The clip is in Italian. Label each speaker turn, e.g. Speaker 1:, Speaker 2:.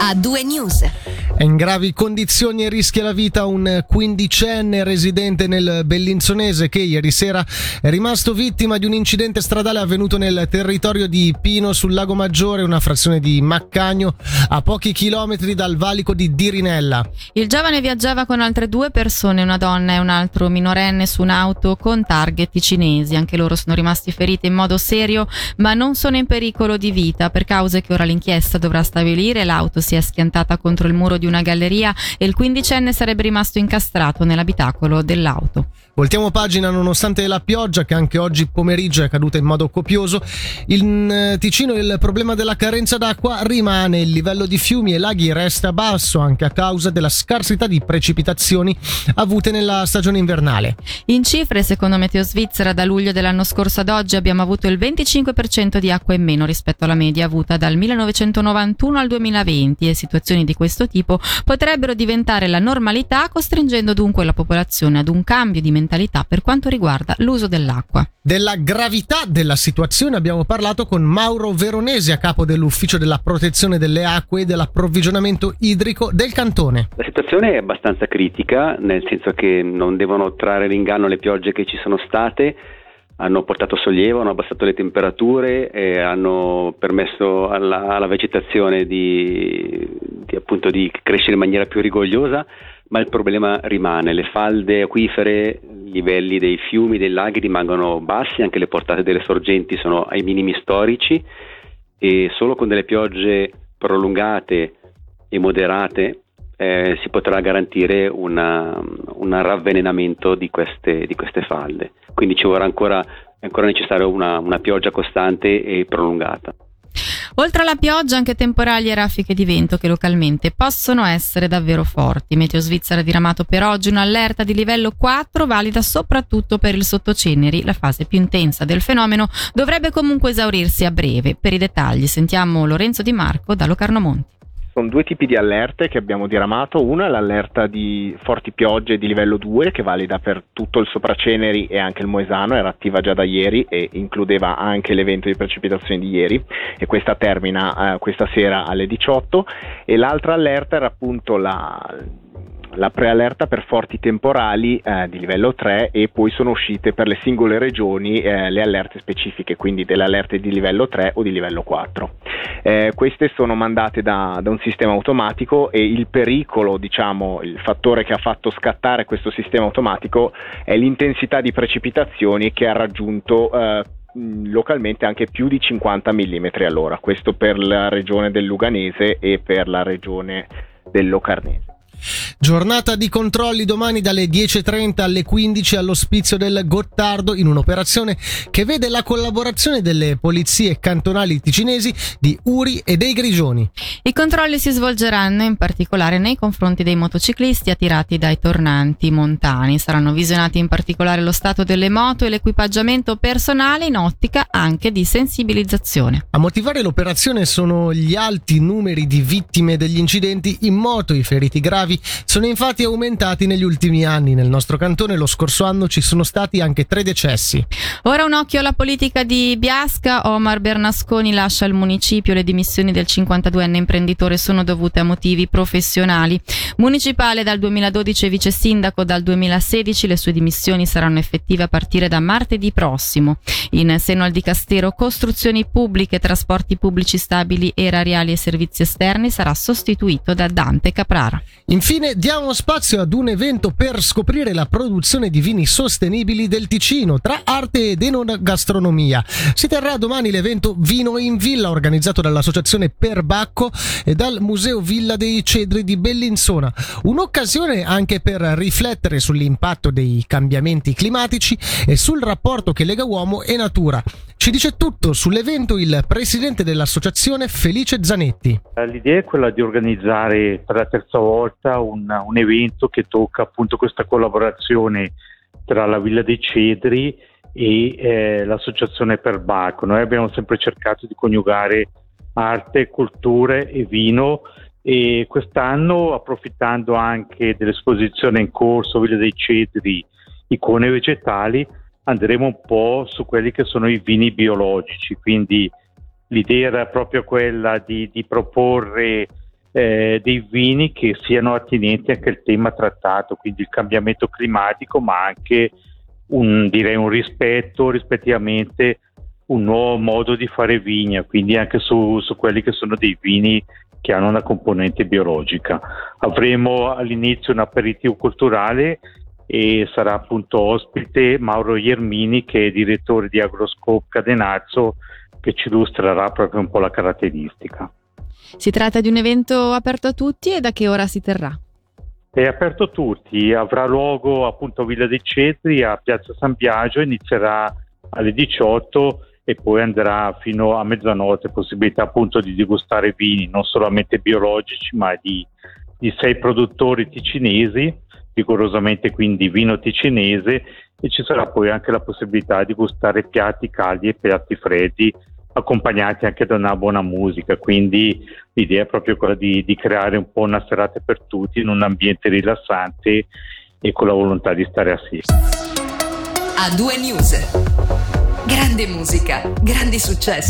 Speaker 1: a due news.
Speaker 2: È in gravi condizioni e rischia la vita un quindicenne residente nel Bellinzonese che ieri sera è rimasto vittima di un incidente stradale avvenuto nel territorio di Pino sul Lago Maggiore, una frazione di Maccagno, a pochi chilometri dal valico di Dirinella.
Speaker 3: Il giovane viaggiava con altre due persone, una donna e un altro minorenne, su un'auto con target cinesi. Anche loro sono rimasti feriti in modo serio, ma non sono in pericolo di vita per cause che ora l'inchiesta dovrà stabilire. L'auto si è schiantata contro il muro di una galleria e il quindicenne sarebbe rimasto incastrato nell'abitacolo dell'auto.
Speaker 2: Voltiamo pagina nonostante la pioggia che anche oggi pomeriggio è caduta in modo copioso. In eh, Ticino il problema della carenza d'acqua rimane, il livello di fiumi e laghi resta basso anche a causa della scarsità di precipitazioni avute nella stagione invernale.
Speaker 3: In cifre, secondo Meteo Svizzera, da luglio dell'anno scorso ad oggi abbiamo avuto il 25% di acqua in meno rispetto alla media avuta dal 1991 al 2020 e situazioni di questo tipo potrebbero diventare la normalità costringendo dunque la popolazione ad un cambio di mentalità per quanto riguarda l'uso dell'acqua.
Speaker 2: Della gravità della situazione abbiamo parlato con Mauro Veronesi a capo dell'ufficio della protezione delle acque e dell'approvvigionamento idrico del cantone.
Speaker 4: La situazione è abbastanza critica, nel senso che non devono trarre l'inganno le piogge che ci sono state hanno portato sollievo, hanno abbassato le temperature e hanno permesso alla, alla vegetazione di, di, appunto, di, crescere in maniera più rigogliosa, ma il problema rimane. Le falde acquifere, i livelli dei fiumi, dei laghi rimangono bassi, anche le portate delle sorgenti sono ai minimi storici e solo con delle piogge prolungate e moderate eh, si potrà garantire una, un ravvelenamento di queste, di queste, falde. Quindi ci vorrà ancora, ancora necessaria una, una pioggia costante e prolungata.
Speaker 3: Oltre alla pioggia, anche temporali e raffiche di vento che localmente possono essere davvero forti. Meteo Svizzera ha diramato per oggi un'allerta di livello 4, valida soprattutto per il sottoceneri. La fase più intensa del fenomeno dovrebbe comunque esaurirsi a breve. Per i dettagli sentiamo Lorenzo Di Marco da Locarno Monti
Speaker 5: sono due tipi di allerte che abbiamo diramato. Una è l'allerta di forti piogge di livello 2 che valida per tutto il Sopraceneri e anche il Moesano, era attiva già da ieri e includeva anche l'evento di precipitazioni di ieri e questa termina eh, questa sera alle 18 e l'altra allerta era appunto la la preallerta per forti temporali eh, di livello 3 e poi sono uscite per le singole regioni eh, le allerte specifiche, quindi delle allerte di livello 3 o di livello 4. Eh, queste sono mandate da, da, un sistema automatico e il pericolo, diciamo, il fattore che ha fatto scattare questo sistema automatico è l'intensità di precipitazioni che ha raggiunto eh, localmente anche più di 50 mm all'ora, questo per la regione del Luganese e per la regione del Locarnese.
Speaker 2: Giornata di controlli domani dalle 10.30 alle 15 all'ospizio del Gottardo in un'operazione che vede la collaborazione delle polizie cantonali ticinesi di Uri e dei Grigioni.
Speaker 3: I controlli si svolgeranno in particolare nei confronti dei motociclisti attirati dai tornanti montani. Saranno visionati in particolare lo stato delle moto e l'equipaggiamento personale in ottica anche di sensibilizzazione.
Speaker 2: A motivare l'operazione sono gli alti numeri di vittime degli incidenti in moto, i feriti gravi gravi sono infatti aumentati negli ultimi anni. Nel nostro cantone lo scorso anno ci sono stati anche tre decessi.
Speaker 3: Ora un occhio alla politica di Biasca. Omar Bernasconi lascia il municipio. Le dimissioni del 52enne imprenditore sono dovute a motivi professionali. Municipale dal 2012 e vice sindaco dal 2016. Le sue dimissioni saranno effettive a partire da martedì prossimo. In seno al dicastero costruzioni pubbliche, trasporti pubblici stabili, erariali e servizi esterni sarà sostituito da Dante Caprara.
Speaker 2: Infine diamo spazio ad un evento per scoprire la produzione di vini sostenibili del Ticino tra arte ed enogastronomia. Si terrà domani l'evento Vino in Villa organizzato dall'associazione Perbacco e dal Museo Villa dei Cedri di Bellinzona. Un'occasione anche per riflettere sull'impatto dei cambiamenti climatici e sul rapporto che lega uomo e natura. Ci dice tutto sull'evento il presidente dell'associazione Felice Zanetti.
Speaker 6: L'idea è quella di organizzare per la terza volta un, un evento che tocca appunto questa collaborazione tra la Villa dei Cedri e eh, l'associazione per Baco. Noi abbiamo sempre cercato di coniugare arte, culture e vino e quest'anno approfittando anche dell'esposizione in corso Villa dei Cedri icone vegetali andremo un po' su quelli che sono i vini biologici, quindi l'idea era proprio quella di, di proporre eh, dei vini che siano attinenti anche al tema trattato, quindi il cambiamento climatico, ma anche un, direi un rispetto rispettivamente un nuovo modo di fare vigna, quindi anche su, su quelli che sono dei vini che hanno una componente biologica. Avremo all'inizio un aperitivo culturale e sarà appunto ospite Mauro Iermini che è direttore di Agroscope Cadenazzo che ci illustrerà proprio un po' la caratteristica.
Speaker 3: Si tratta di un evento aperto a tutti e da che ora si terrà?
Speaker 6: È aperto a tutti, avrà luogo appunto a Villa dei Cetri a Piazza San Biagio, inizierà alle 18 e poi andrà fino a mezzanotte, possibilità appunto di degustare vini non solamente biologici ma di, di sei produttori ticinesi, rigorosamente quindi vino ticinese e ci sarà poi anche la possibilità di gustare piatti caldi e piatti freddi accompagnati anche da una buona musica, quindi l'idea è proprio quella di, di creare un po' una serata per tutti in un ambiente rilassante e con la volontà di stare assieme.
Speaker 1: A due news. Grande musica, grandi successi.